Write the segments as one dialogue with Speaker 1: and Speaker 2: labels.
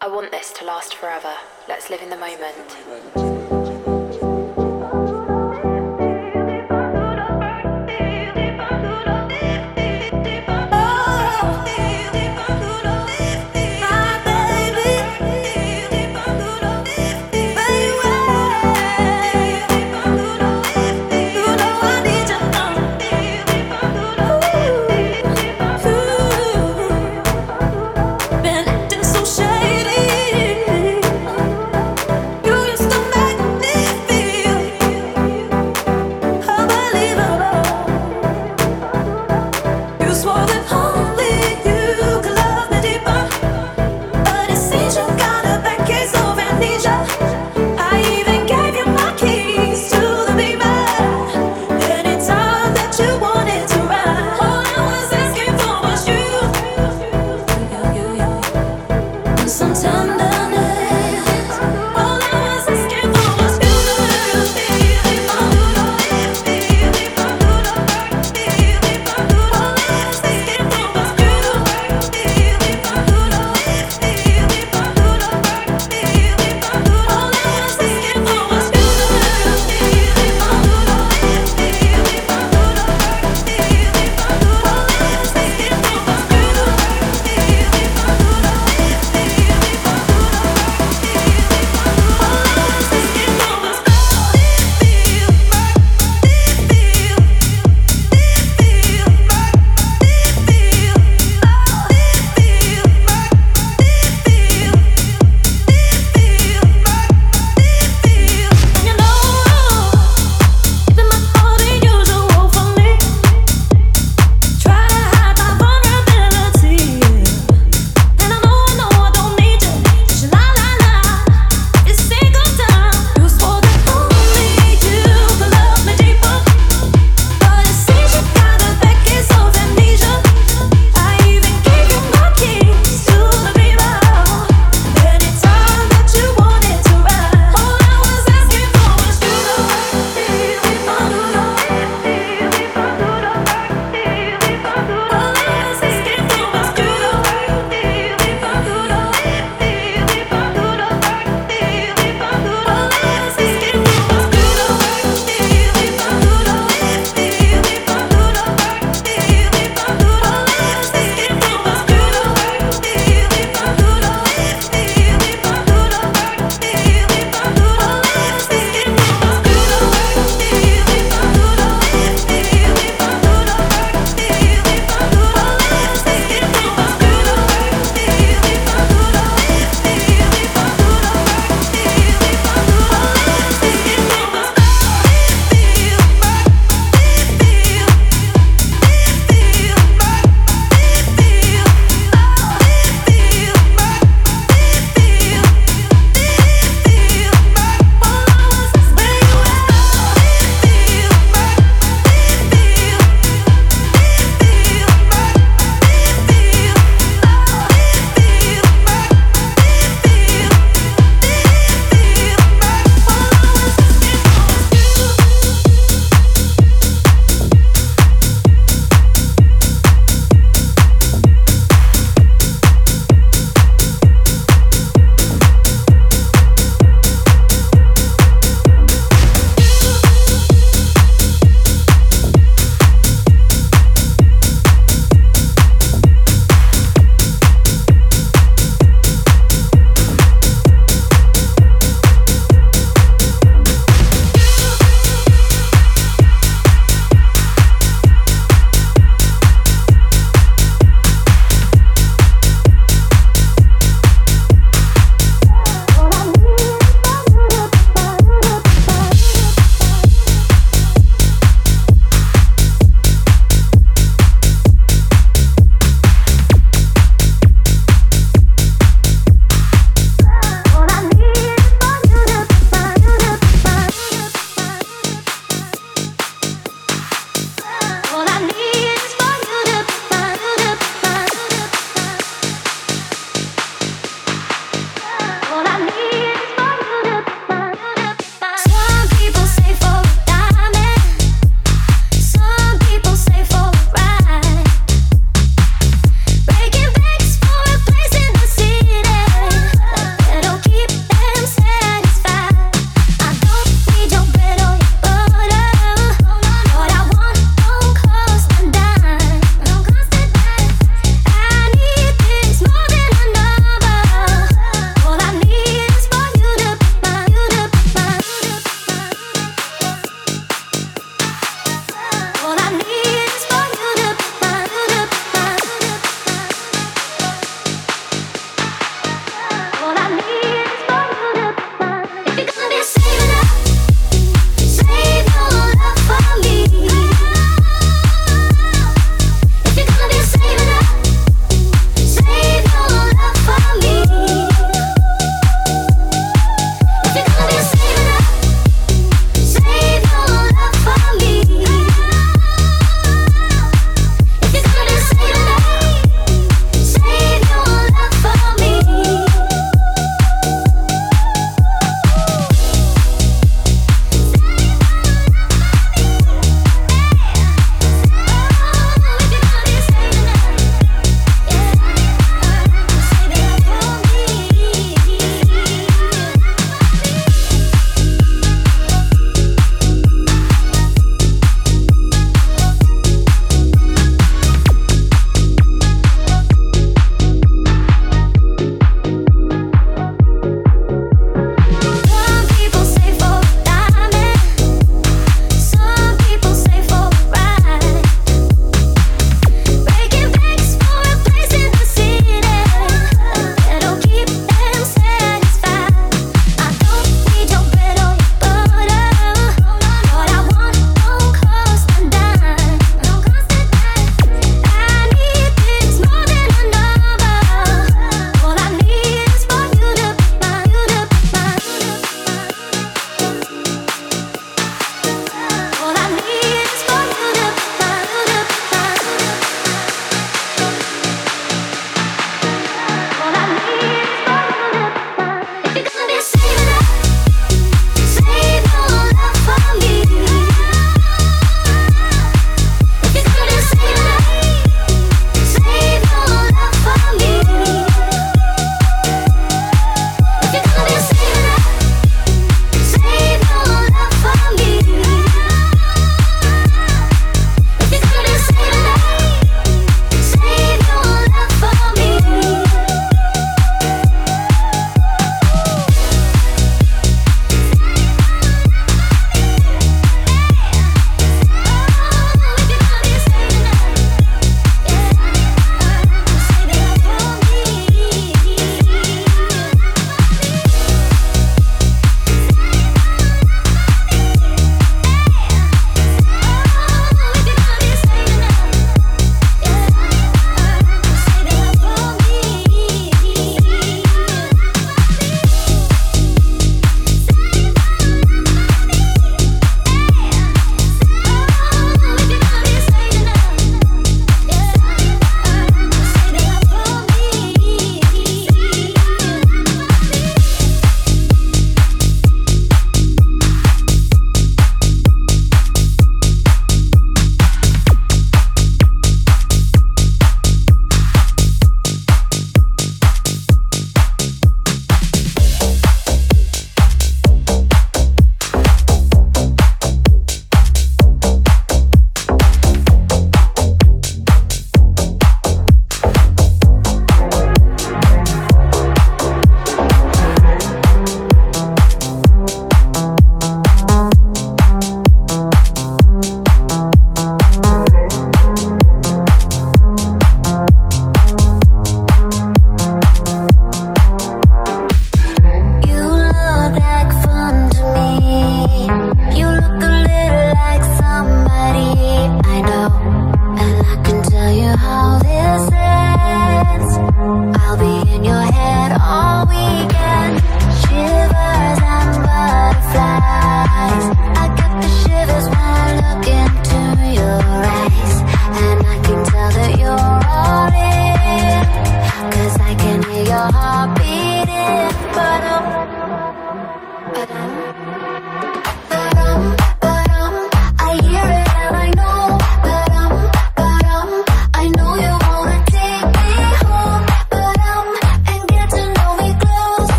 Speaker 1: I want this to last forever. Let's live in the moment.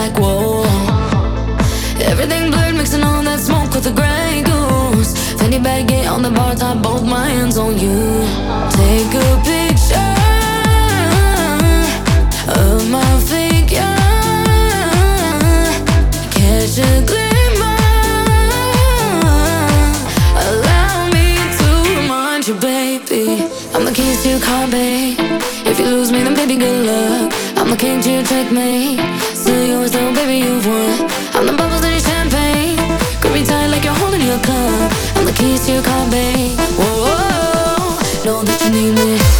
Speaker 2: like
Speaker 1: whoa. Everything blurred, mixing all that smoke with the Grey Goose. Fanny baggy on the bar top, both my hands on you. Take a picture of my figure. Catch a glimpse. I'm the keys to your car, babe. If you lose me, then baby, good luck. I'm the king to your checkmate one. I'm the bubbles in your champagne. Grip me tight like you're holding your cup. I'm the keys to your car, babe. Whoa, -oh -oh. know that you need me.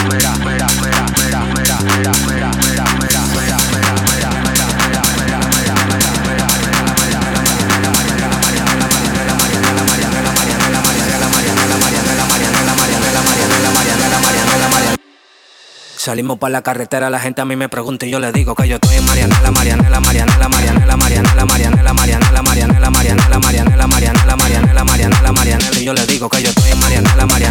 Speaker 3: Salimos para la carretera, la gente a mí me pregunta y yo le digo que yo estoy en Marianela, Marianela, Marianela, Marianela, Marianela, Marianela, Marianela, Marianela, Marianela, Marianela, Marianela, Marianela, Marianela, Marianela, y yo le digo que yo estoy en Marianela, Marianela,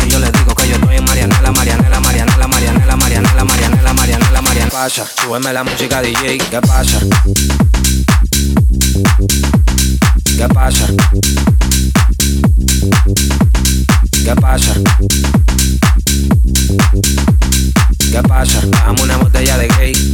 Speaker 3: Les digo que yo estoy en Marianela, Marianela, Marianela, Marianela, Marianela, Marianela, Marianela, Marianela. Pasa, súbeme la música DJ, ¿qué pasa? ¿Qué pasa? ¿Qué pasa? ¿Qué pasa? Dame una botella de gay.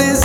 Speaker 4: And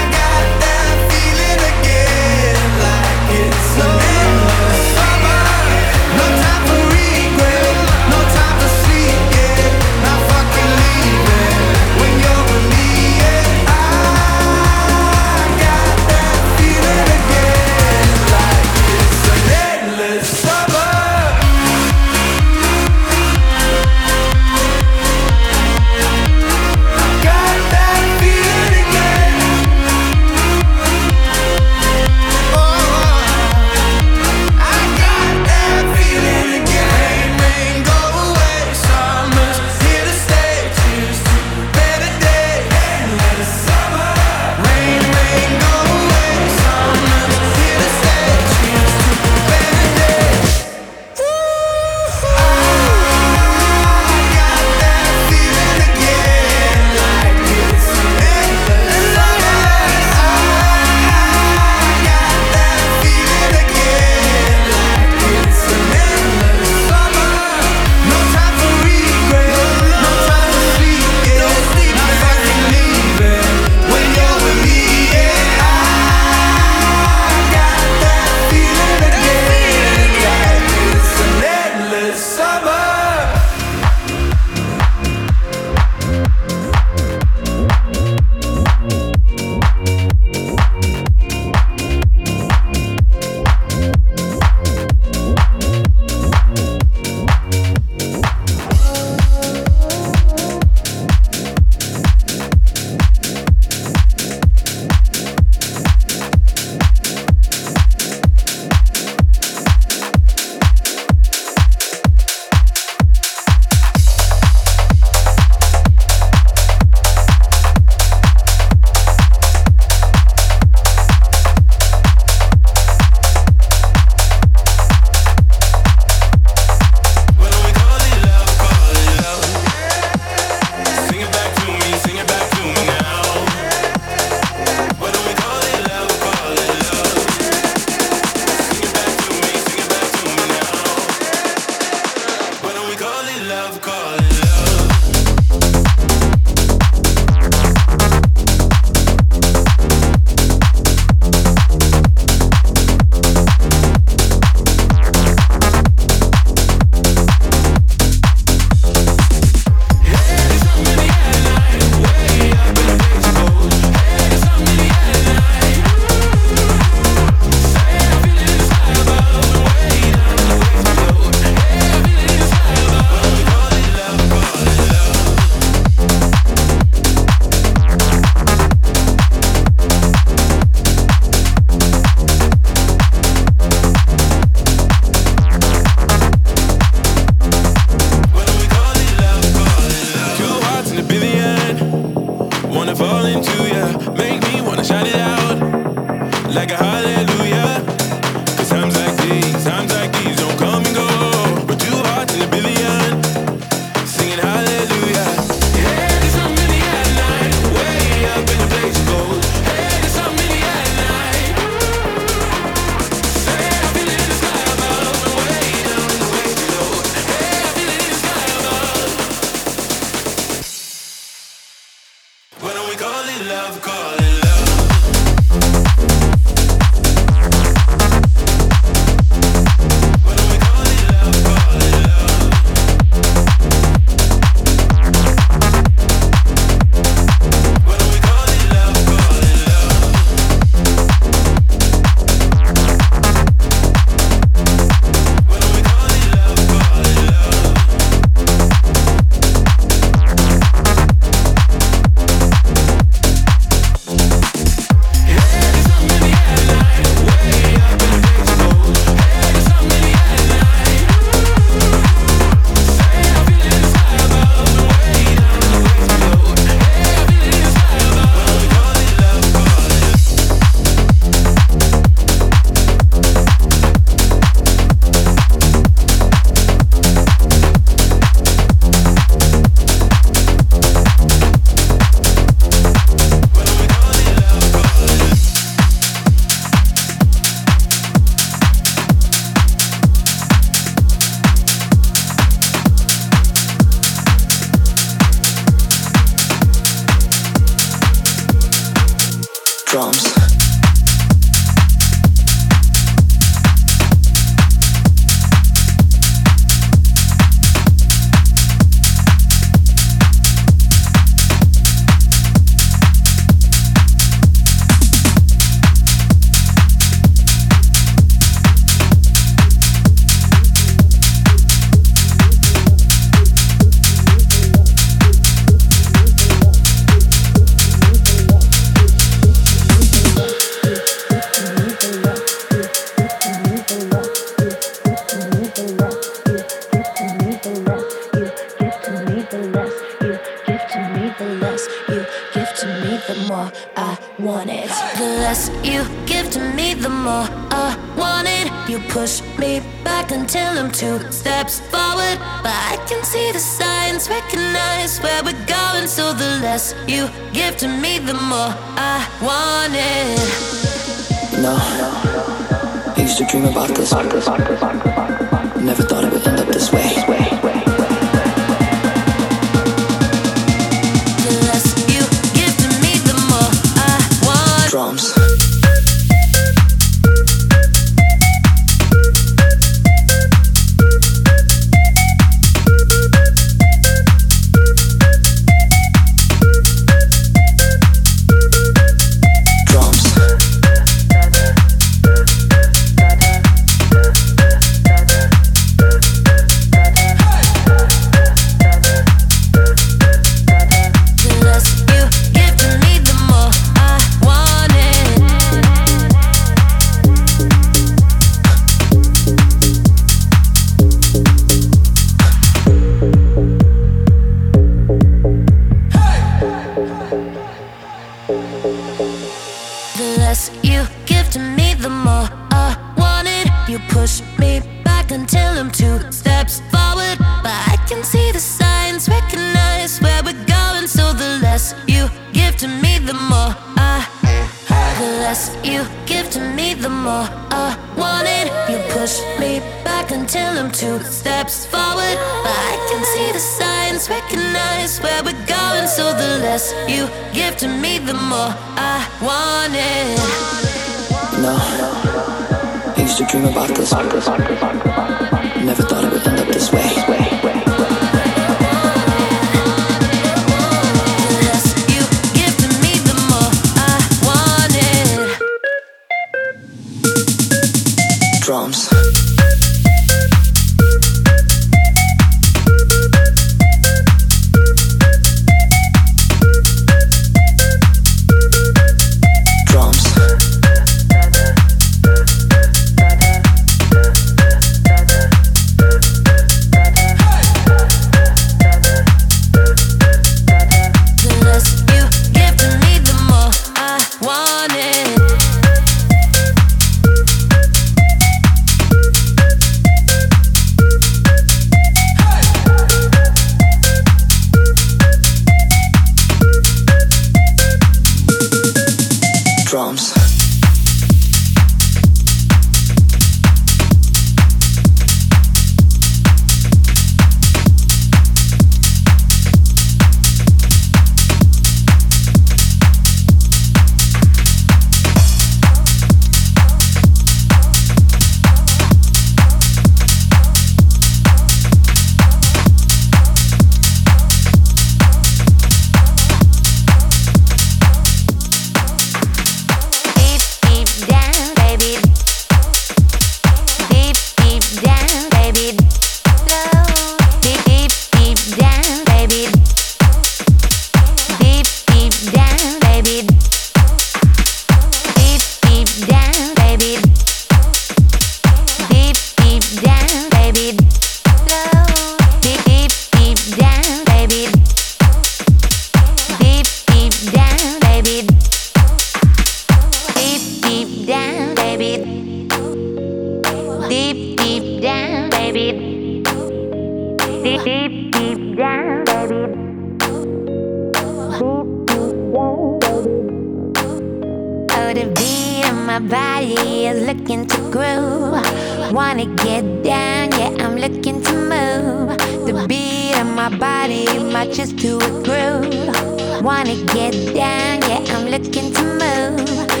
Speaker 2: Wanna get down, yeah, I'm looking to move. The beat of my body matches to a groove. Wanna get down, yeah, I'm looking to move.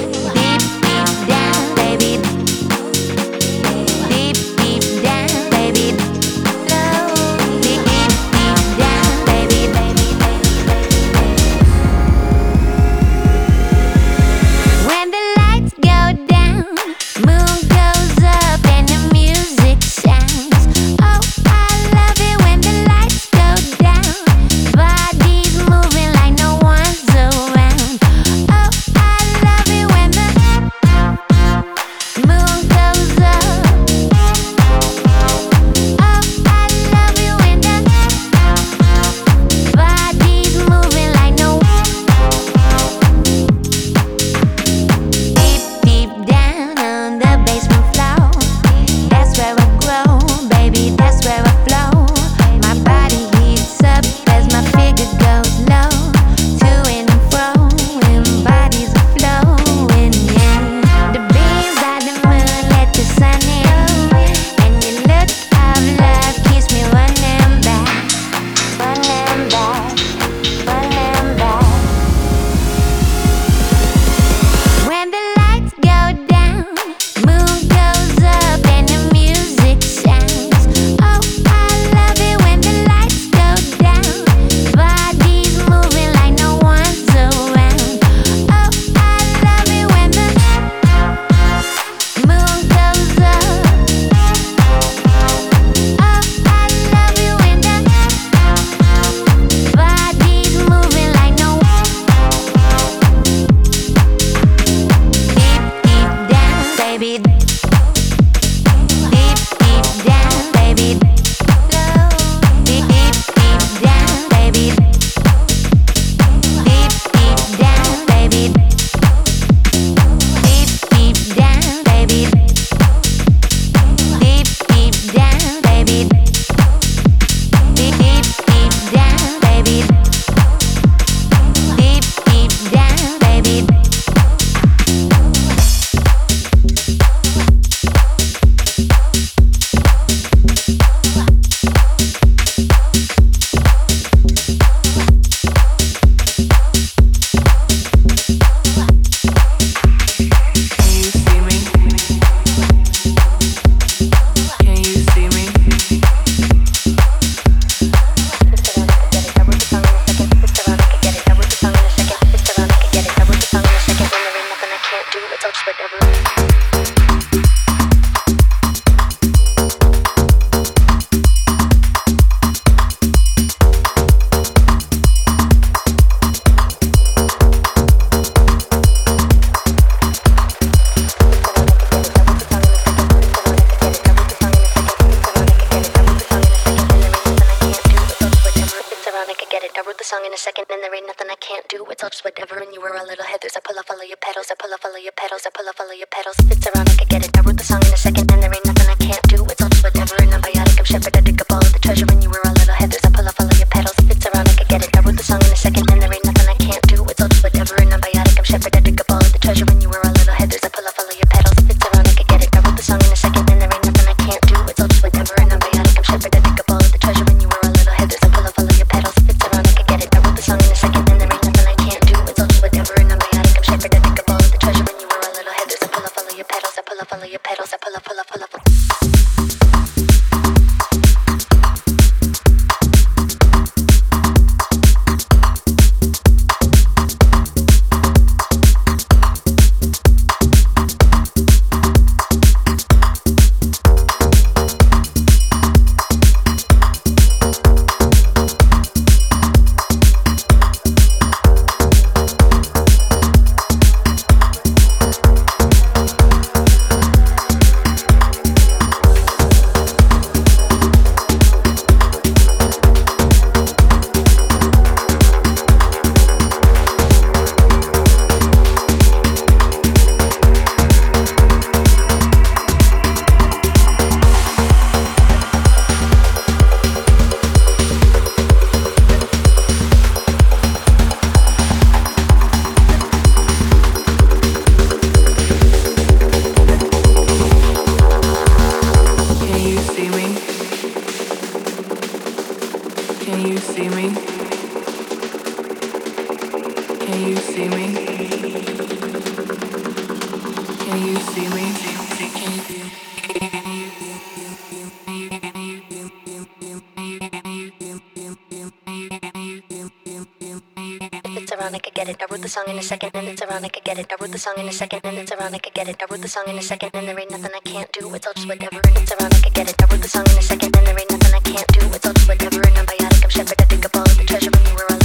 Speaker 5: Get it. I wrote the song in a second and it's ironic, I get it. I wrote the song in a second and it's ironic, I get it. I wrote the song in a second and there ain't nothing I can't do. It's all just whatever and it's ironic, I get it. I wrote the song in a second and there ain't nothing I can't do. It's all just whatever and I'm biotic, I'm shepherd, I dig up all of the treasure when you were all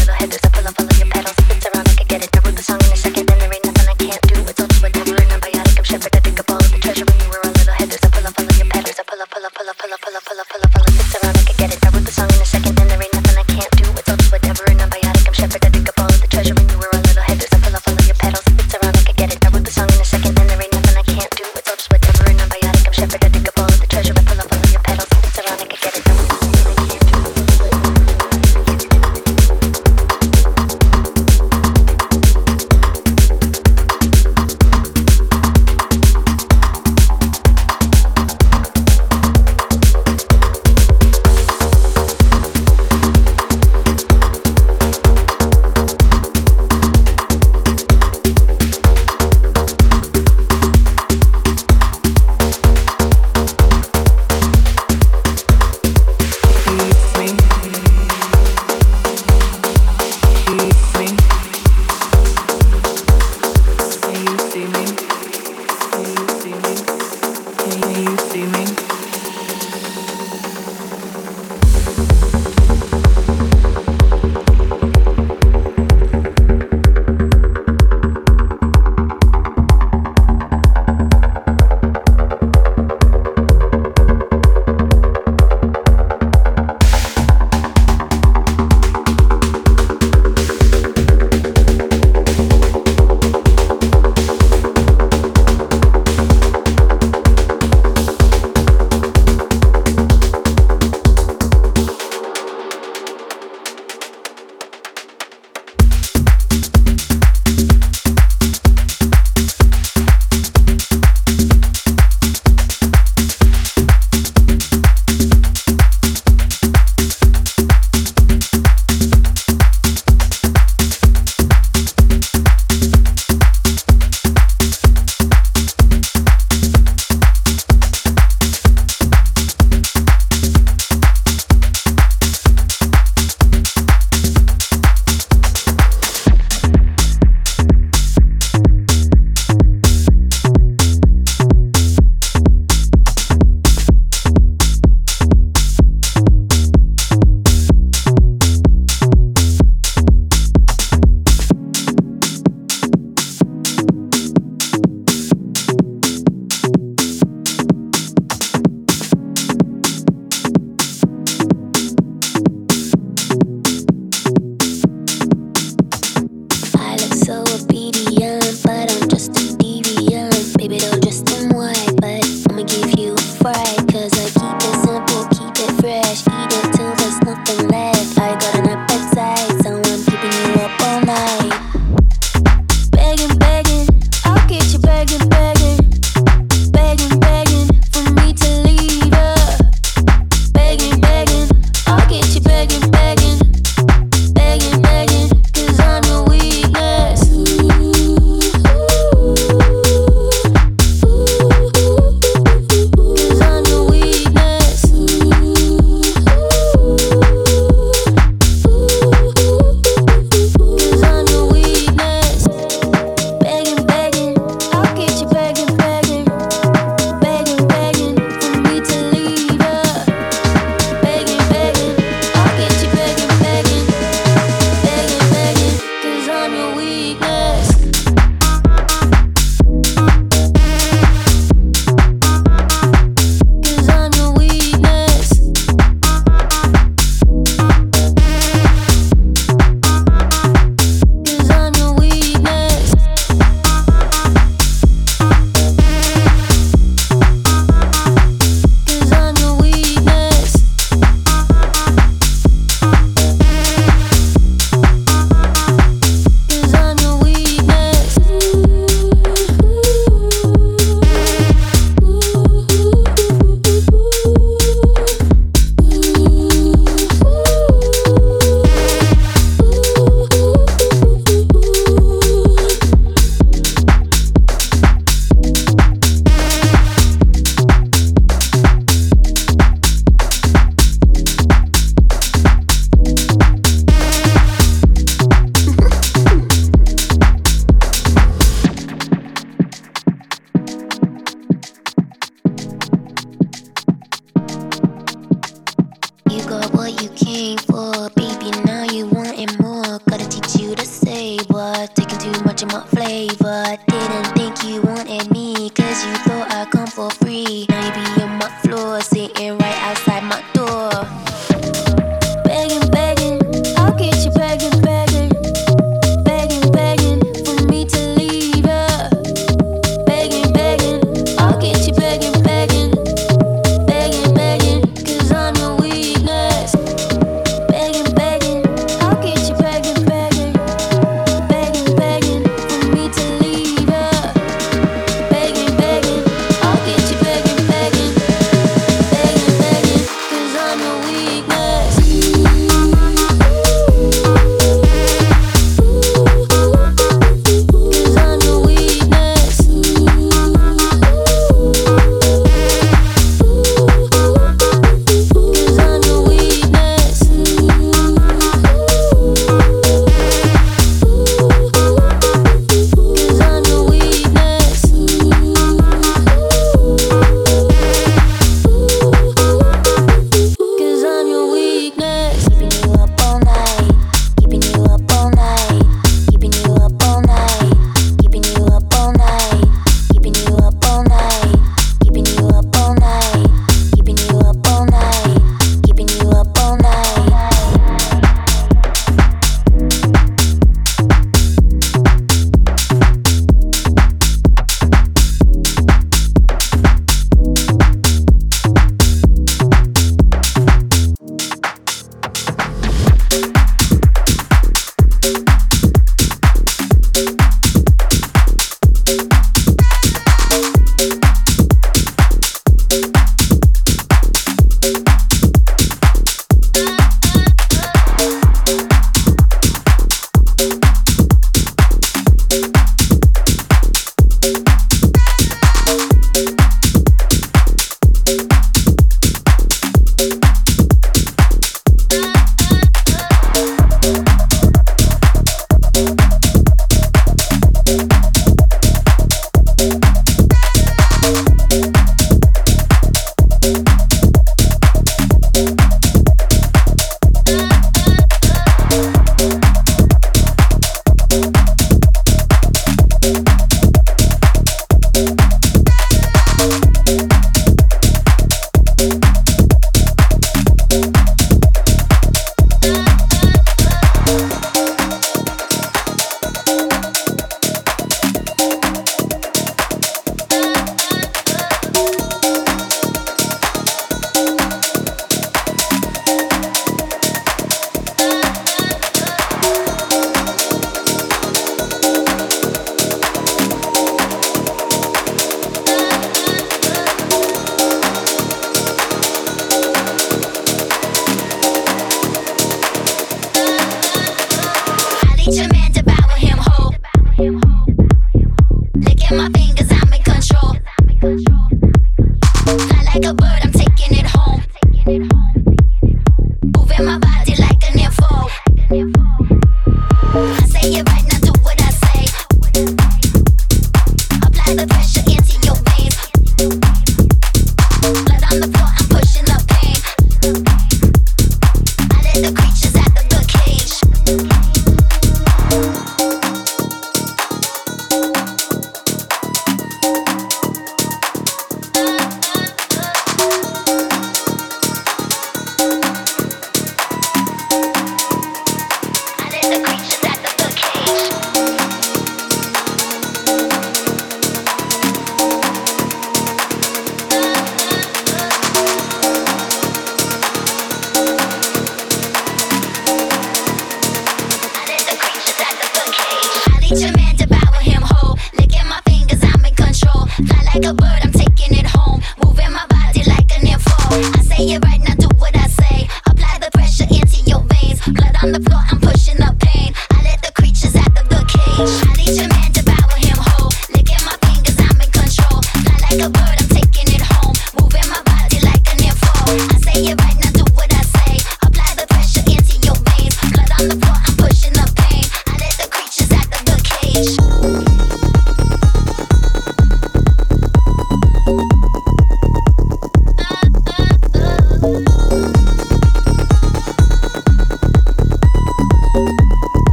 Speaker 6: what of my flavor. Didn't think you wanted me, cause you thought I come for free.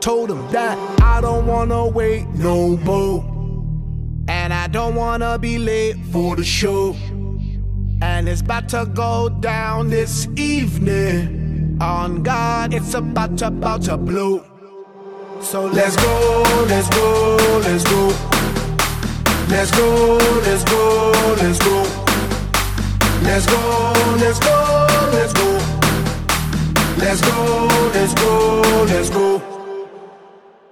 Speaker 7: told him that I don't wanna wait no more. And I don't wanna be late for the show. And it's about to go down this evening. On God, it's about to, about to blow. So
Speaker 1: let's go, let's go, let's go. Let's go, let's go, let's go. Let's go, let's go, let's go. Let's go, let's go, let's go.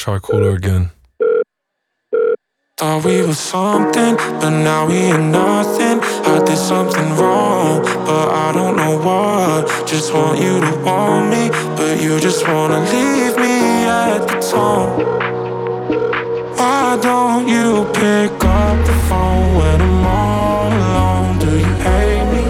Speaker 8: Charcoaler again.
Speaker 4: Thought we were something, but now we ain't nothing. I did something wrong, but I don't know what. Just want you to want me, but you just wanna leave me at the tone. Why don't you pick up the phone when I'm all alone? Do you hate me?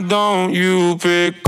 Speaker 4: don't you pick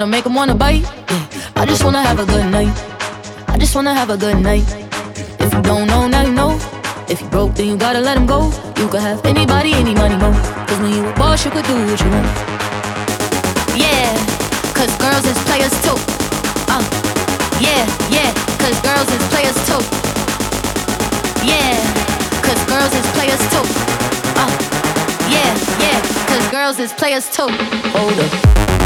Speaker 9: Bottom make 'em wanna bite. Yeah. I just wanna have a good night. I just wanna have a good night. If you don't know, now you know. If you broke, then you gotta let him go. You could have anybody, any money, mo. Cause when you a boss, you could do what you want. Yeah, cause girls is players too. Uh, yeah, yeah, cause girls is players too. Yeah, cause girls is players too. Uh, yeah, yeah, cause girls is players too. Hold up.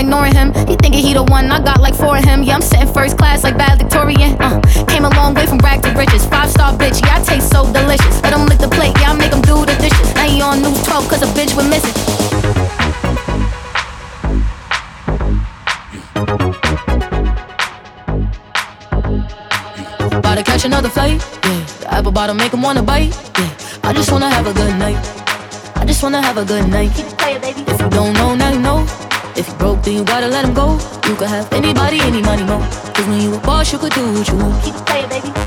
Speaker 9: Ignoring him. He thinking he the one, I got like four of him. Yeah, I'm sitting first class like valedictorian. Uh, came a long way from rag to riches. Five star bitch, yeah, I taste so delicious. Let him lick the plate, yeah, I make him do the dishes. Now he on news 12 cause a bitch went missing. About to catch another flight. Yeah, the apple bottom make him wanna bite. Yeah, I just wanna have a good night. I just wanna have a good night. If you don't know, now. If you broke, then you gotta let him go. You could have anybody, any money, mo. Cause when you a boss, you could do what you want. Keep playing, baby.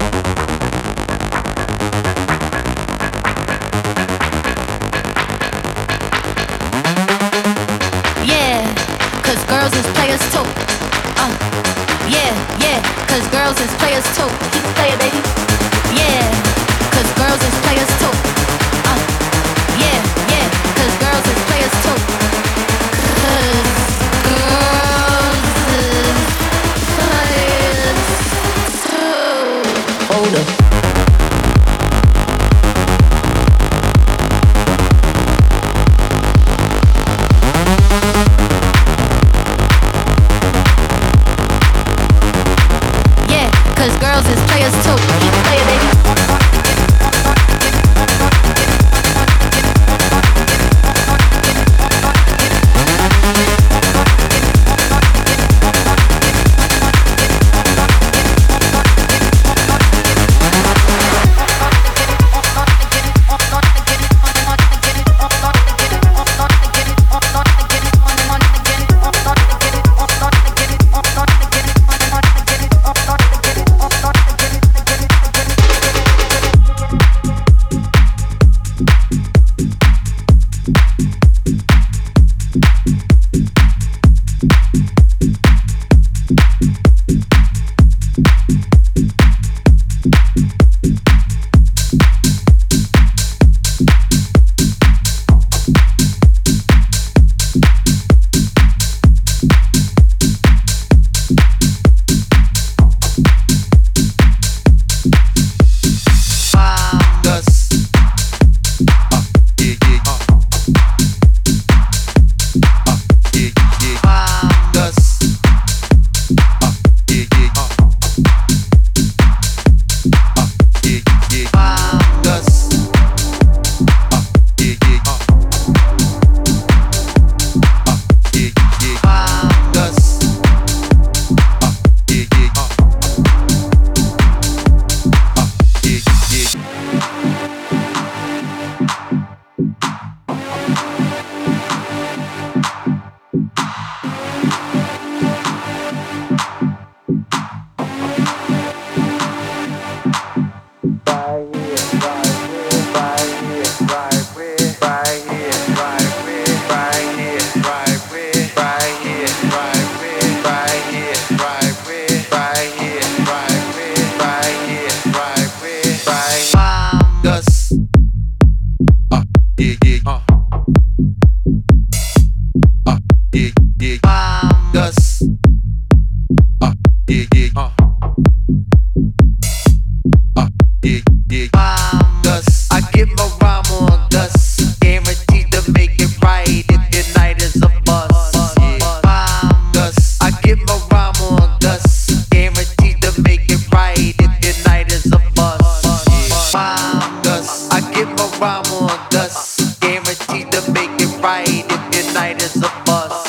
Speaker 10: Right if your night is a bust.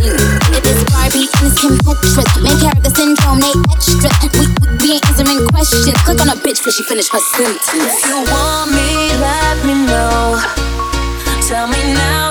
Speaker 11: you. It is Barbie and. Main character syndrome, they extra. We, we, we ain't answering questions. Click on a bitch before she finish her sentence.
Speaker 6: If you want me, let me know. Tell me now.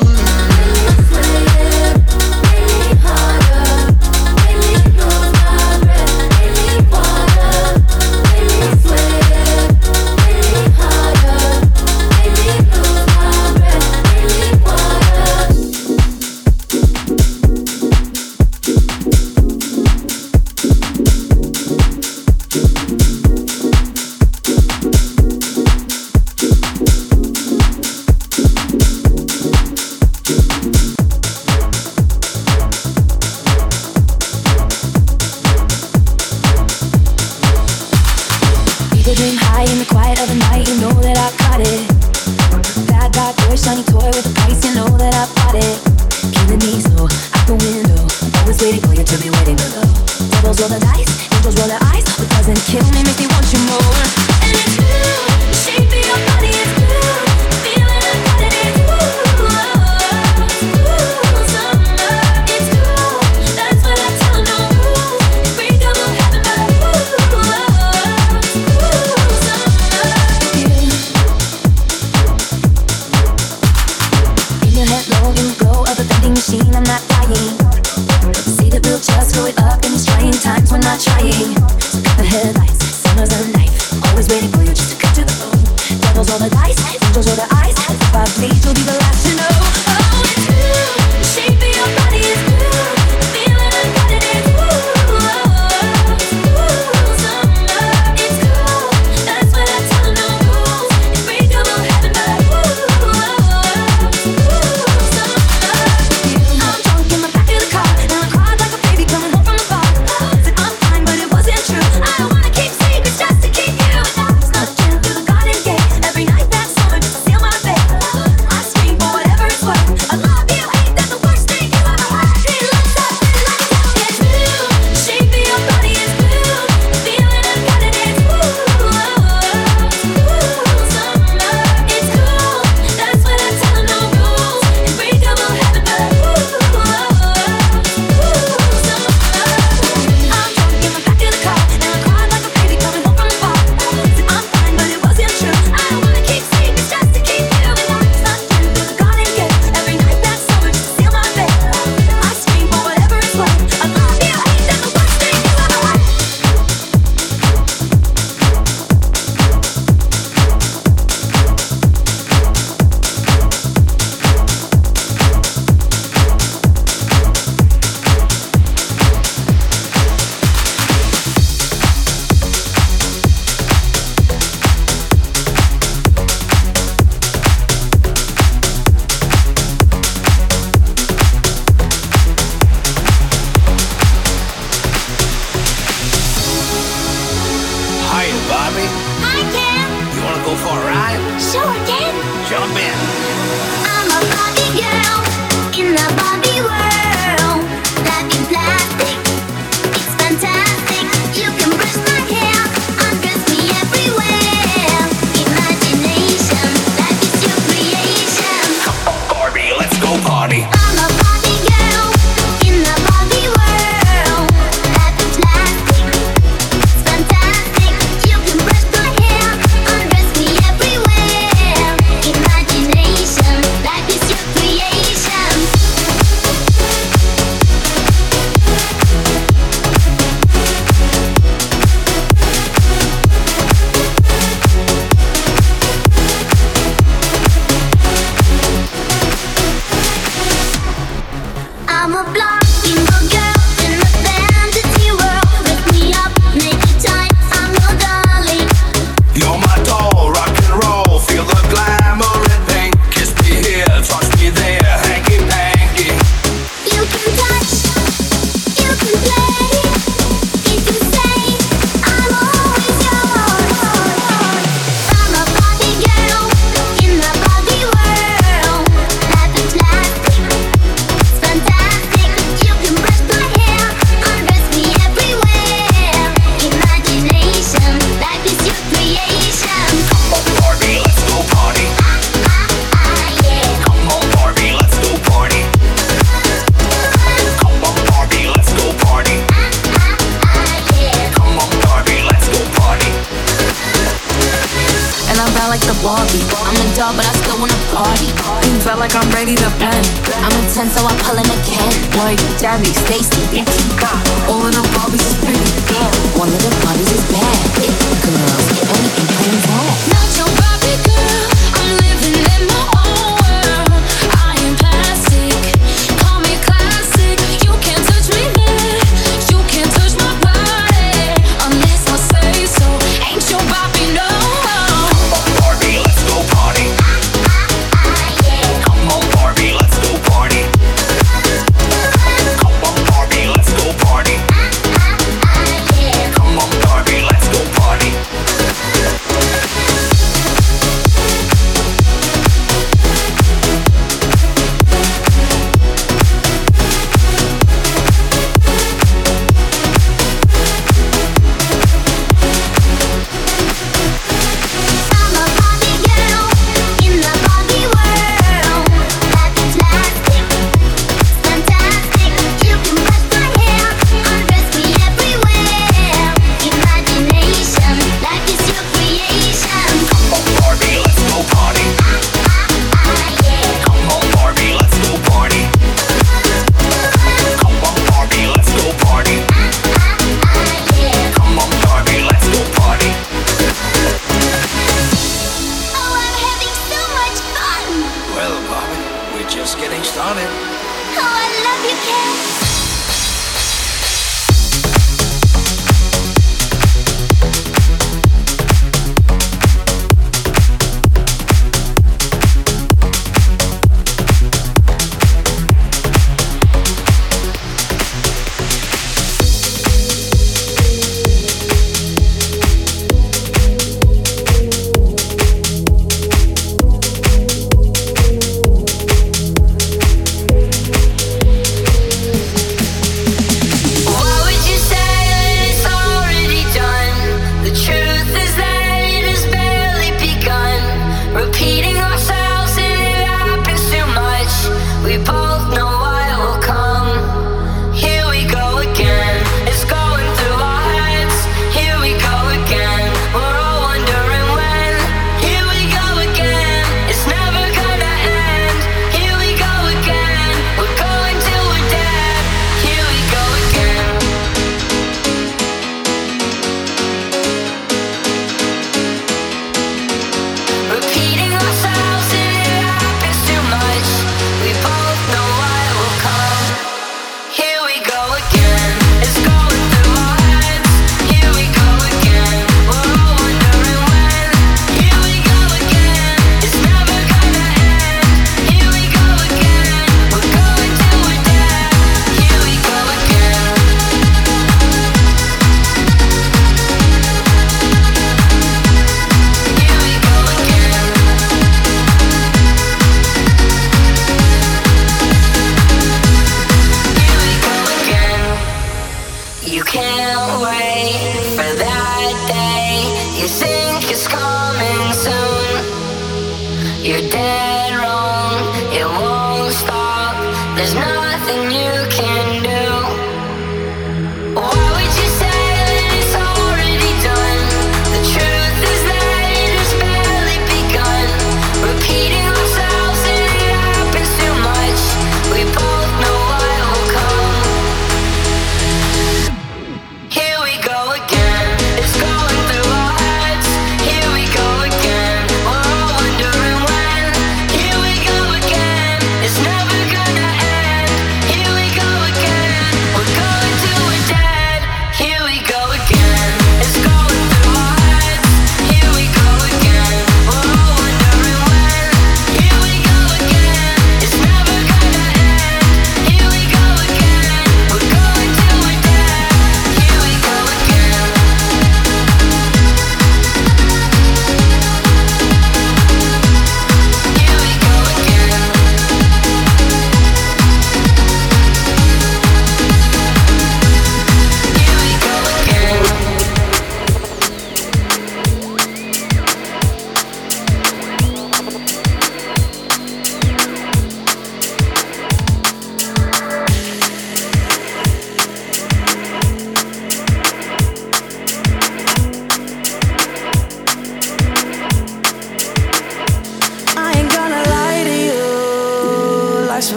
Speaker 1: People